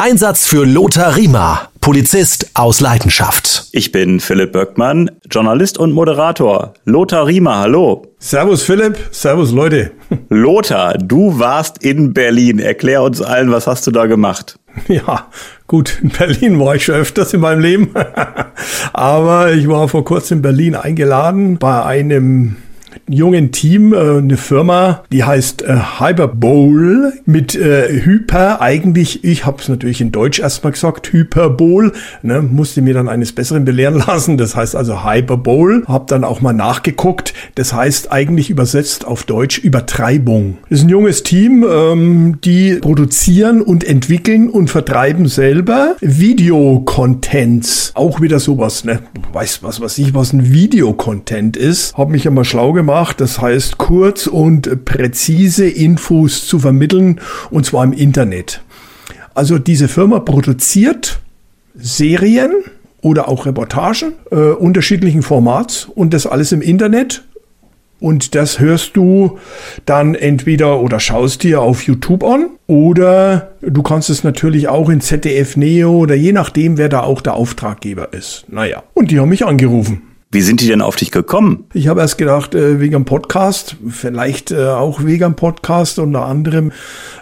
Einsatz für Lothar Riemer, Polizist aus Leidenschaft. Ich bin Philipp Böckmann, Journalist und Moderator. Lothar Riemer, hallo. Servus Philipp, servus Leute. Lothar, du warst in Berlin. Erklär uns allen, was hast du da gemacht? Ja, gut, in Berlin war ich schon öfters in meinem Leben. Aber ich war vor kurzem in Berlin eingeladen bei einem jungen Team, äh, eine Firma, die heißt äh, Hyperbowl mit äh, Hyper, eigentlich, ich habe es natürlich in Deutsch erstmal gesagt, Hyperbowl, ne, musste mir dann eines Besseren belehren lassen, das heißt also Hyperbowl, habe dann auch mal nachgeguckt, das heißt eigentlich übersetzt auf Deutsch Übertreibung. Das ist ein junges Team, ähm, die produzieren und entwickeln und vertreiben selber Videocontents, auch wieder sowas, ne, weiß was, was ich, was ein Videocontent ist, habe mich ja mal schlau gemacht. Das heißt, kurz und präzise Infos zu vermitteln und zwar im Internet. Also diese Firma produziert Serien oder auch Reportagen äh, unterschiedlichen Formats und das alles im Internet. Und das hörst du dann entweder oder schaust dir auf YouTube an oder du kannst es natürlich auch in ZDF Neo oder je nachdem, wer da auch der Auftraggeber ist. Naja, und die haben mich angerufen. Wie sind die denn auf dich gekommen? Ich habe erst gedacht, äh, wegen einem Podcast, vielleicht äh, auch wegen einem Podcast unter anderem.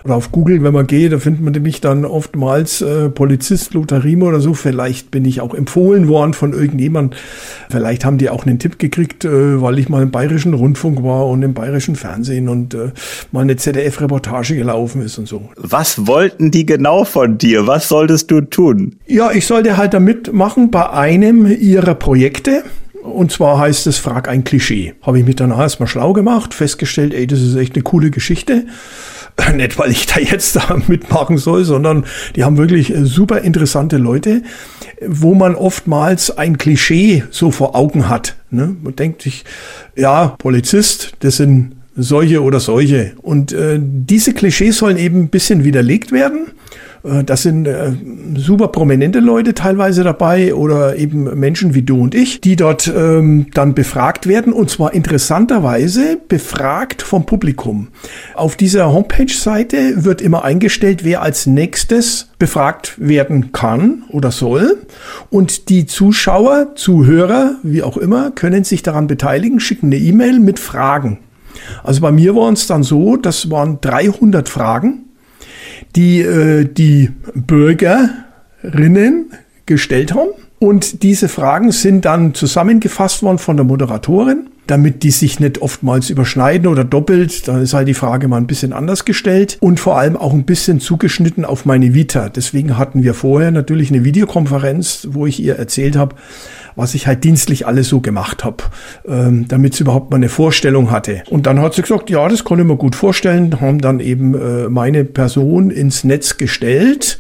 Oder auf Google, wenn man geht, da findet man nämlich dann oftmals äh, Polizist Lothar Riemer oder so. Vielleicht bin ich auch empfohlen worden von irgendjemand. Vielleicht haben die auch einen Tipp gekriegt, äh, weil ich mal im bayerischen Rundfunk war und im bayerischen Fernsehen und äh, mal eine ZDF-Reportage gelaufen ist und so. Was wollten die genau von dir? Was solltest du tun? Ja, ich sollte halt da mitmachen bei einem ihrer Projekte. Und zwar heißt es Frag ein Klischee. Habe ich mich dann erstmal schlau gemacht, festgestellt, ey, das ist echt eine coole Geschichte. Nicht, weil ich da jetzt da mitmachen soll, sondern die haben wirklich äh, super interessante Leute, wo man oftmals ein Klischee so vor Augen hat. Ne? Man denkt sich, ja, Polizist, das sind solche oder solche. Und äh, diese Klischees sollen eben ein bisschen widerlegt werden. Äh, das sind äh, super prominente Leute teilweise dabei oder eben Menschen wie du und ich, die dort ähm, dann befragt werden und zwar interessanterweise befragt vom Publikum. Auf dieser Homepage-Seite wird immer eingestellt, wer als nächstes befragt werden kann oder soll und die Zuschauer, Zuhörer, wie auch immer, können sich daran beteiligen, schicken eine E-Mail mit Fragen. Also bei mir war es dann so, das waren 300 Fragen die äh, die Bürgerinnen gestellt haben. Und diese Fragen sind dann zusammengefasst worden von der Moderatorin, damit die sich nicht oftmals überschneiden oder doppelt. Dann ist halt die Frage mal ein bisschen anders gestellt und vor allem auch ein bisschen zugeschnitten auf meine Vita. Deswegen hatten wir vorher natürlich eine Videokonferenz, wo ich ihr erzählt habe, was ich halt dienstlich alles so gemacht habe, ähm, damit sie überhaupt mal eine Vorstellung hatte. Und dann hat sie gesagt, ja, das konnte man gut vorstellen, haben dann eben äh, meine Person ins Netz gestellt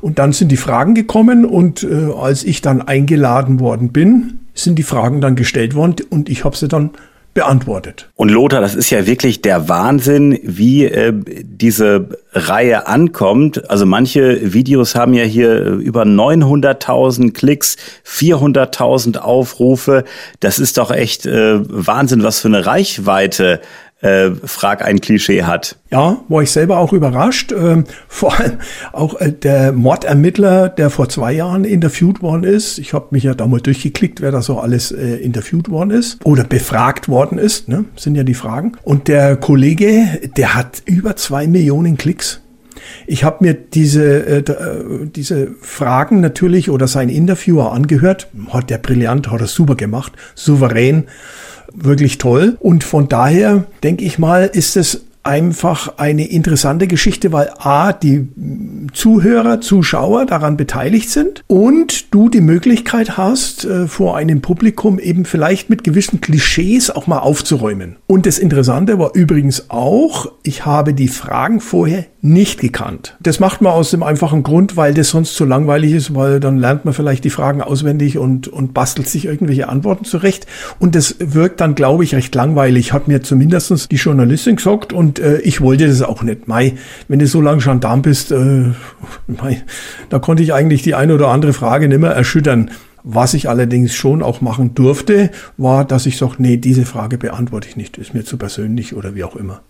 und dann sind die Fragen gekommen und äh, als ich dann eingeladen worden bin, sind die Fragen dann gestellt worden und ich habe sie dann beantwortet. Und Lothar, das ist ja wirklich der Wahnsinn, wie äh, diese Reihe ankommt. Also manche Videos haben ja hier äh, über 900.000 Klicks, 400.000 Aufrufe. Das ist doch echt äh, Wahnsinn, was für eine Reichweite äh, Frag ein Klischee hat. Ja, war ich selber auch überrascht. Ähm, vor allem auch äh, der Mordermittler, der vor zwei Jahren interviewt worden ist. Ich habe mich ja da mal durchgeklickt, wer da so alles äh, interviewt worden ist oder befragt worden ist. Ne? Sind ja die Fragen. Und der Kollege, der hat über zwei Millionen Klicks. Ich habe mir diese, äh, äh, diese Fragen natürlich oder sein Interviewer angehört. Hat der brillant, hat er super gemacht, souverän wirklich toll. Und von daher denke ich mal, ist es einfach eine interessante Geschichte, weil A, die Zuhörer, Zuschauer daran beteiligt sind und du die Möglichkeit hast, äh, vor einem Publikum eben vielleicht mit gewissen Klischees auch mal aufzuräumen. Und das Interessante war übrigens auch, ich habe die Fragen vorher nicht gekannt. Das macht man aus dem einfachen Grund, weil das sonst zu langweilig ist, weil dann lernt man vielleicht die Fragen auswendig und, und bastelt sich irgendwelche Antworten zurecht. Und das wirkt dann, glaube ich, recht langweilig, hat mir zumindestens die Journalistin gesagt und äh, ich wollte das auch nicht. Mai, wenn du so lange Gendarm bist, äh, mei, da konnte ich eigentlich die eine oder andere Frage nicht mehr erschüttern. Was ich allerdings schon auch machen durfte, war, dass ich sage, nee, diese Frage beantworte ich nicht, ist mir zu persönlich oder wie auch immer.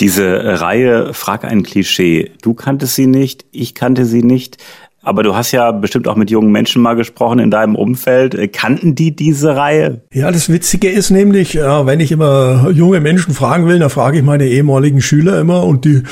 Diese Reihe Frag ein Klischee. Du kanntest sie nicht, ich kannte sie nicht. Aber du hast ja bestimmt auch mit jungen Menschen mal gesprochen in deinem Umfeld. Äh, kannten die diese Reihe? Ja, das Witzige ist nämlich, ja, wenn ich immer junge Menschen fragen will, dann frage ich meine ehemaligen Schüler immer und die,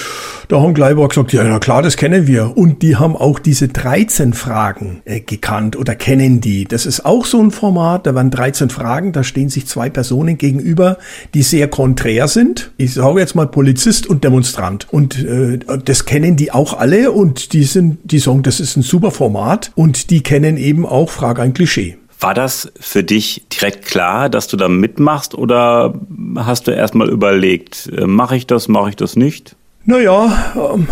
da haben gleich gesagt, ja, na klar, das kennen wir. Und die haben auch diese 13 Fragen äh, gekannt oder kennen die. Das ist auch so ein Format, da waren 13 Fragen, da stehen sich zwei Personen gegenüber, die sehr konträr sind. Ich sage jetzt mal Polizist und Demonstrant. Und äh, das kennen die auch alle und die sind, die sagen, das ist ein super Format und die kennen eben auch Frage ein Klischee. War das für dich direkt klar, dass du da mitmachst oder hast du erstmal überlegt, äh, mache ich das, mache ich das nicht? Naja, ähm,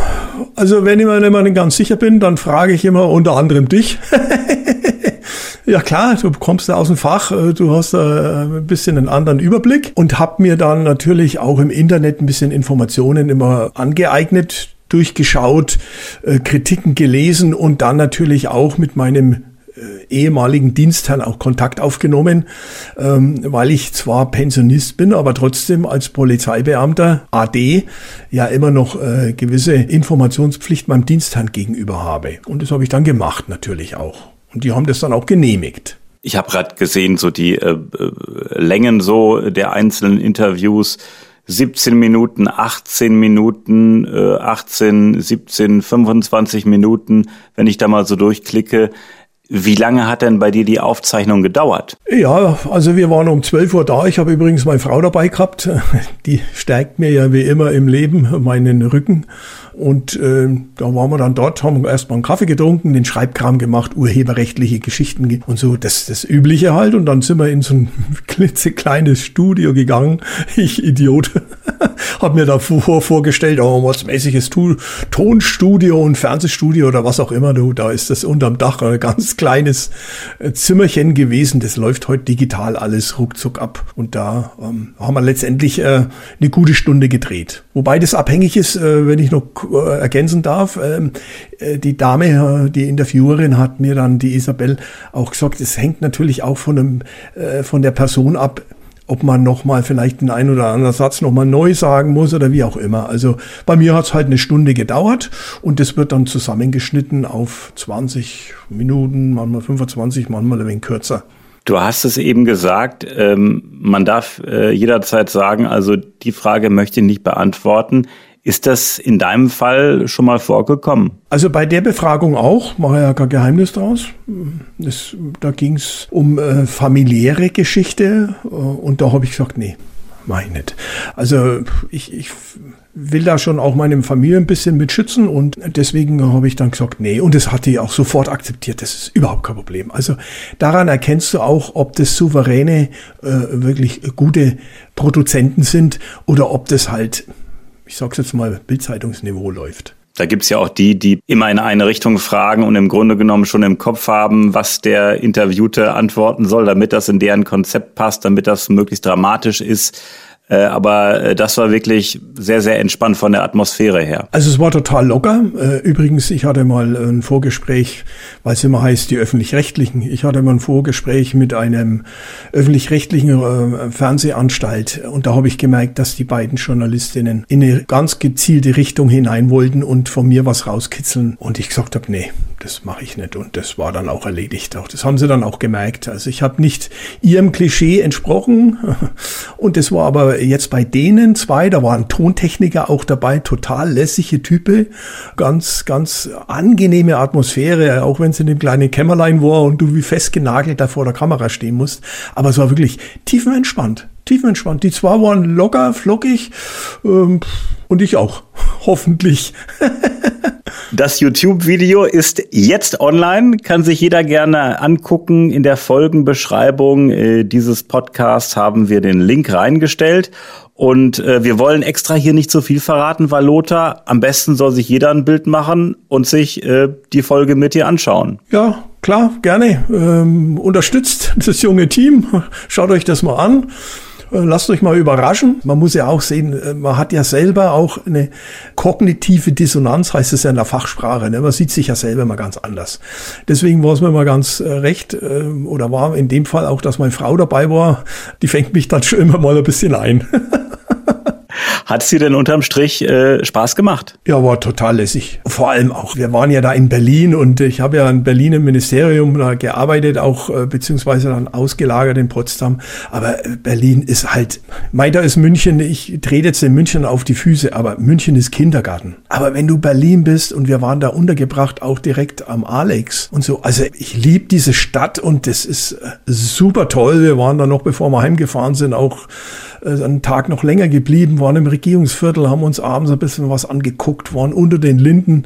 also wenn ich mir nicht ganz sicher bin, dann frage ich immer unter anderem dich. Ja klar, du kommst da aus dem Fach, äh, du hast da ein bisschen einen anderen Überblick und hab mir dann natürlich auch im Internet ein bisschen Informationen immer angeeignet, durchgeschaut, äh, Kritiken gelesen und dann natürlich auch mit meinem äh, ehemaligen Dienstherrn auch Kontakt aufgenommen, ähm, weil ich zwar Pensionist bin, aber trotzdem als Polizeibeamter AD ja immer noch äh, gewisse Informationspflicht meinem Dienstherrn gegenüber habe. Und das habe ich dann gemacht natürlich auch. Und die haben das dann auch genehmigt. Ich habe gerade gesehen, so die äh, Längen so der einzelnen Interviews 17 Minuten, 18 Minuten, äh, 18, 17, 25 Minuten, wenn ich da mal so durchklicke. Wie lange hat denn bei dir die Aufzeichnung gedauert? Ja, also wir waren um 12 Uhr da. Ich habe übrigens meine Frau dabei gehabt. Die stärkt mir ja wie immer im Leben meinen Rücken. Und äh, da waren wir dann dort, haben erstmal einen Kaffee getrunken, den Schreibkram gemacht, urheberrechtliche Geschichten und so, das, das Übliche halt. Und dann sind wir in so ein klitzekleines Studio gegangen. Ich Idiot. hab mir da vor, vorgestellt, oh, was mäßiges Tonstudio und Fernsehstudio oder was auch immer. Du, da ist das unterm Dach ein ganz kleines äh, Zimmerchen gewesen. Das läuft heute digital alles ruckzuck ab. Und da ähm, haben wir letztendlich äh, eine gute Stunde gedreht. Wobei das abhängig ist, äh, wenn ich noch äh, ergänzen darf, ähm, äh, die Dame, äh, die Interviewerin hat mir dann, die Isabel, auch gesagt, es hängt natürlich auch von, einem, von der Person ab, ob man nochmal vielleicht einen ein oder anderen Satz nochmal neu sagen muss oder wie auch immer. Also bei mir hat es halt eine Stunde gedauert und das wird dann zusammengeschnitten auf 20 Minuten, manchmal 25, manchmal ein wenig kürzer. Du hast es eben gesagt, ähm, man darf äh, jederzeit sagen, also die Frage möchte ich nicht beantworten. Ist das in deinem Fall schon mal vorgekommen? Also bei der Befragung auch, mache ja kein Geheimnis draus. Das, da ging es um äh, familiäre Geschichte äh, und da habe ich gesagt, nee, mache ich nicht. Also ich, ich will da schon auch meine Familie ein bisschen mit schützen und deswegen habe ich dann gesagt, nee. Und das hat die auch sofort akzeptiert. Das ist überhaupt kein Problem. Also daran erkennst du auch, ob das souveräne, äh, wirklich gute Produzenten sind oder ob das halt ich sag's jetzt mal, Bildzeitungsniveau läuft. Da gibt's ja auch die, die immer in eine Richtung fragen und im Grunde genommen schon im Kopf haben, was der Interviewte antworten soll, damit das in deren Konzept passt, damit das möglichst dramatisch ist. Äh, aber äh, das war wirklich sehr, sehr entspannt von der Atmosphäre her. Also es war total locker. Äh, übrigens, ich hatte mal ein Vorgespräch, weil es immer heißt, die öffentlich-rechtlichen. Ich hatte mal ein Vorgespräch mit einem öffentlich-rechtlichen Fernsehanstalt und da habe ich gemerkt, dass die beiden Journalistinnen in eine ganz gezielte Richtung hinein wollten und von mir was rauskitzeln. Und ich gesagt habe, nee, das mache ich nicht. Und das war dann auch erledigt. Auch das haben sie dann auch gemerkt. Also ich habe nicht ihrem Klischee entsprochen und das war aber jetzt bei denen zwei, da war ein Tontechniker auch dabei, total lässige Type, ganz, ganz angenehme Atmosphäre, auch wenn es in dem kleinen Kämmerlein war und du wie festgenagelt da vor der Kamera stehen musst. Aber es war wirklich tiefenentspannt, tiefenentspannt. Die zwei waren locker, flockig ähm, und ich auch, hoffentlich. Das YouTube-Video ist jetzt online, kann sich jeder gerne angucken. In der Folgenbeschreibung äh, dieses Podcasts haben wir den Link reingestellt. Und äh, wir wollen extra hier nicht so viel verraten, weil Lothar, am besten soll sich jeder ein Bild machen und sich äh, die Folge mit dir anschauen. Ja, klar, gerne. Ähm, unterstützt das junge Team. Schaut euch das mal an. Äh, lasst euch mal überraschen. Man muss ja auch sehen, äh, man hat ja selber auch eine kognitive Dissonanz, heißt es ja in der Fachsprache. Ne? Man sieht sich ja selber mal ganz anders. Deswegen war es mir mal ganz äh, recht, oder war in dem Fall auch, dass meine Frau dabei war. Die fängt mich dann schon immer mal ein bisschen ein. Hat es dir denn unterm Strich äh, Spaß gemacht? Ja, war total lässig. Vor allem auch, wir waren ja da in Berlin und ich habe ja in Berlin im Ministerium da gearbeitet, auch äh, beziehungsweise dann ausgelagert in Potsdam. Aber äh, Berlin ist halt, meiner ist München, ich trete jetzt in München auf die Füße, aber München ist Kindergarten. Aber wenn du Berlin bist und wir waren da untergebracht, auch direkt am Alex und so, also ich liebe diese Stadt und das ist äh, super toll. Wir waren da noch, bevor wir heimgefahren sind, auch äh, einen Tag noch länger geblieben, waren im Regierungsviertel, haben uns abends ein bisschen was angeguckt, waren unter den Linden,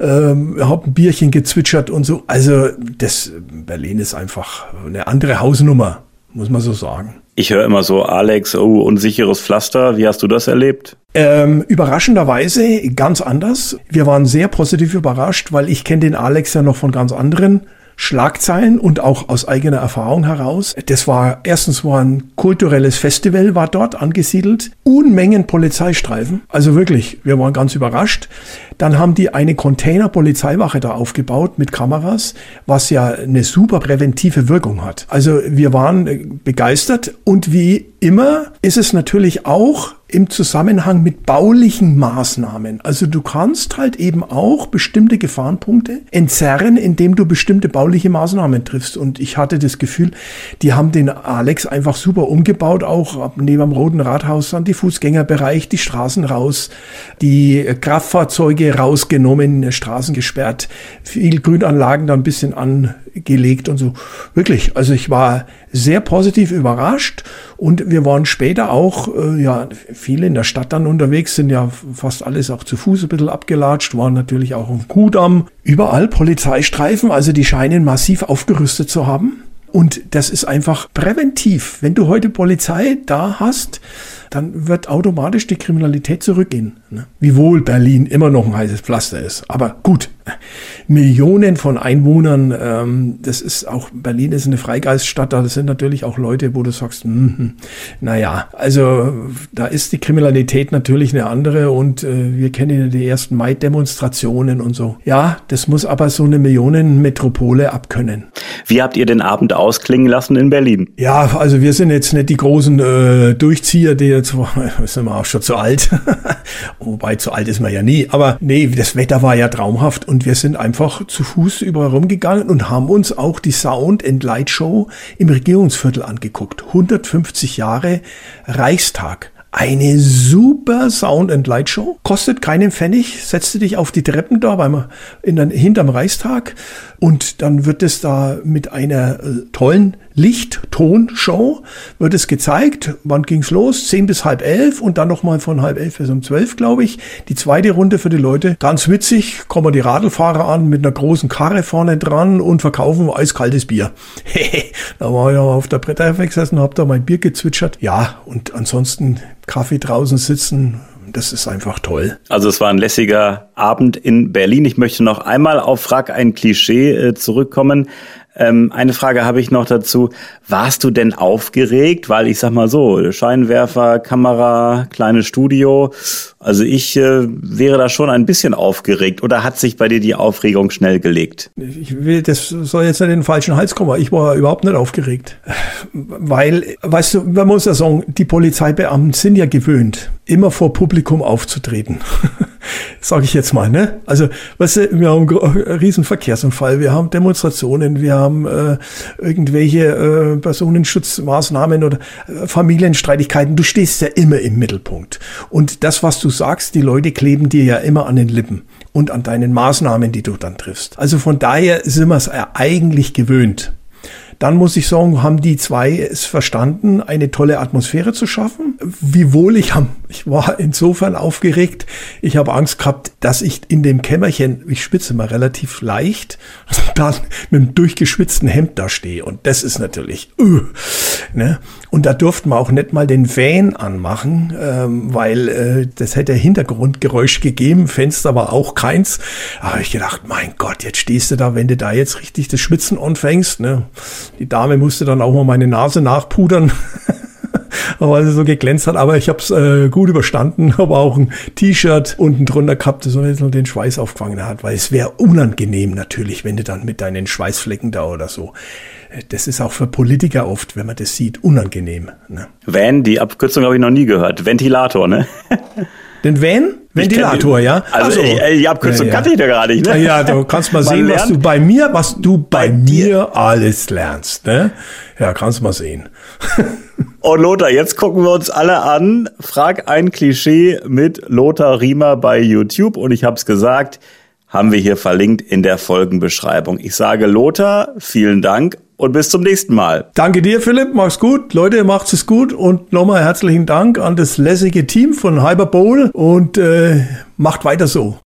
ähm, haben ein Bierchen gezwitschert und so. Also das Berlin ist einfach eine andere Hausnummer, muss man so sagen. Ich höre immer so, Alex, oh, unsicheres Pflaster. Wie hast du das erlebt? Ähm, überraschenderweise ganz anders. Wir waren sehr positiv überrascht, weil ich kenne den Alex ja noch von ganz anderen Schlagzeilen und auch aus eigener Erfahrung heraus. Das war erstens war ein kulturelles Festival war dort angesiedelt, Unmengen Polizeistreifen, also wirklich, wir waren ganz überrascht. Dann haben die eine Container-Polizeiwache da aufgebaut mit Kameras, was ja eine super präventive Wirkung hat. Also wir waren begeistert und wie immer ist es natürlich auch im Zusammenhang mit baulichen Maßnahmen. Also du kannst halt eben auch bestimmte Gefahrenpunkte entzerren, indem du bestimmte bauliche Maßnahmen triffst. Und ich hatte das Gefühl, die haben den Alex einfach super umgebaut, auch neben dem Roten Rathaus dann die Fußgängerbereich, die Straßen raus, die Kraftfahrzeuge rausgenommen, Straßen gesperrt, viel Grünanlagen da ein bisschen angelegt und so. Wirklich, also ich war sehr positiv überrascht und wir waren später auch, äh, ja, viele in der Stadt dann unterwegs, sind ja fast alles auch zu Fuß ein bisschen abgelatscht, waren natürlich auch auf Kudamm. Überall Polizeistreifen, also die scheinen massiv aufgerüstet zu haben. Und das ist einfach präventiv. Wenn du heute Polizei da hast, dann wird automatisch die Kriminalität zurückgehen. Ne? Wiewohl Berlin immer noch ein heißes Pflaster ist. Aber gut, Millionen von Einwohnern, ähm, das ist auch, Berlin ist eine Freigeiststadt, da sind natürlich auch Leute, wo du sagst, mm, naja, also da ist die Kriminalität natürlich eine andere und äh, wir kennen ja die ersten Mai-Demonstrationen und so. Ja, das muss aber so eine Millionenmetropole abkönnen. Wie habt ihr den Abend ausklingen lassen in Berlin? Ja, also wir sind jetzt nicht die großen äh, Durchzieher, die jetzt, sind wir auch schon zu alt. Wobei zu alt ist man ja nie. Aber nee, das Wetter war ja traumhaft und wir sind einfach zu Fuß überall rumgegangen und haben uns auch die Sound and Light Show im Regierungsviertel angeguckt. 150 Jahre Reichstag. Eine super Sound and Light Show. Kostet keinen Pfennig. Setzte dich auf die Treppen da beim, in der, hinterm Reichstag und dann wird es da mit einer äh, tollen Licht-Ton-Show wird es gezeigt. Wann ging's los? Zehn bis halb elf und dann nochmal von halb elf bis um zwölf, glaube ich. Die zweite Runde für die Leute. Ganz witzig, kommen die Radlfahrer an mit einer großen Karre vorne dran und verkaufen eiskaltes Bier. da war ich auf der Bretter gesessen, hab da mein Bier gezwitschert. Ja, und ansonsten Kaffee draußen sitzen, das ist einfach toll. Also es war ein lässiger Abend in Berlin. Ich möchte noch einmal auf Frag ein Klischee äh, zurückkommen. Ähm, eine Frage habe ich noch dazu. Warst du denn aufgeregt? Weil ich sag mal so, Scheinwerfer, Kamera, kleines Studio. Also ich äh, wäre da schon ein bisschen aufgeregt. Oder hat sich bei dir die Aufregung schnell gelegt? Ich will, das soll jetzt nicht in den falschen Hals kommen. Ich war überhaupt nicht aufgeregt. Weil, weißt du, man muss ja sagen, die Polizeibeamten sind ja gewöhnt, immer vor Publikum aufzutreten. Sage ich jetzt mal, ne? Also, weißt du, wir haben einen riesen Verkehrsunfall, wir haben Demonstrationen, wir haben äh, irgendwelche äh, Personenschutzmaßnahmen oder äh, Familienstreitigkeiten. Du stehst ja immer im Mittelpunkt. Und das, was du sagst, die Leute kleben dir ja immer an den Lippen und an deinen Maßnahmen, die du dann triffst. Also von daher sind wir es eigentlich gewöhnt. Dann muss ich sagen, haben die zwei es verstanden, eine tolle Atmosphäre zu schaffen. Wiewohl ich, hab, ich war insofern aufgeregt, ich habe Angst gehabt, dass ich in dem Kämmerchen, ich spitze mal relativ leicht, dann mit einem durchgeschwitzten Hemd da stehe. Und das ist natürlich, uh, ne? Und da durften wir auch nicht mal den Van anmachen, ähm, weil äh, das hätte Hintergrundgeräusch gegeben, Fenster war auch keins. Da habe ich gedacht, mein Gott, jetzt stehst du da, wenn du da jetzt richtig das Schwitzen anfängst. Ne? Die Dame musste dann auch mal meine Nase nachpudern. weil es so geglänzt hat. Aber ich habe es äh, gut überstanden, habe auch ein T-Shirt unten drunter gehabt, das so ein bisschen den Schweiß aufgefangen hat, weil es wäre unangenehm natürlich, wenn du dann mit deinen Schweißflecken da oder so. Das ist auch für Politiker oft, wenn man das sieht, unangenehm. Ne? Van, die Abkürzung habe ich noch nie gehört. Ventilator, ne? Den Van? Ventilator, ja. Also, also die Abkürzung ja, ja. kannte ich da gar nicht. Ne? Ja, du kannst mal sehen, was du bei mir, was du bei, bei mir alles lernst. Ne? Ja, kannst mal sehen. Und Lothar, jetzt gucken wir uns alle an. Frag ein Klischee mit Lothar Riemer bei YouTube. Und ich habe es gesagt, haben wir hier verlinkt in der Folgenbeschreibung. Ich sage Lothar, vielen Dank und bis zum nächsten Mal. Danke dir, Philipp. Mach's gut. Leute, macht's es gut. Und nochmal herzlichen Dank an das lässige Team von Hyperbowl und äh, macht weiter so.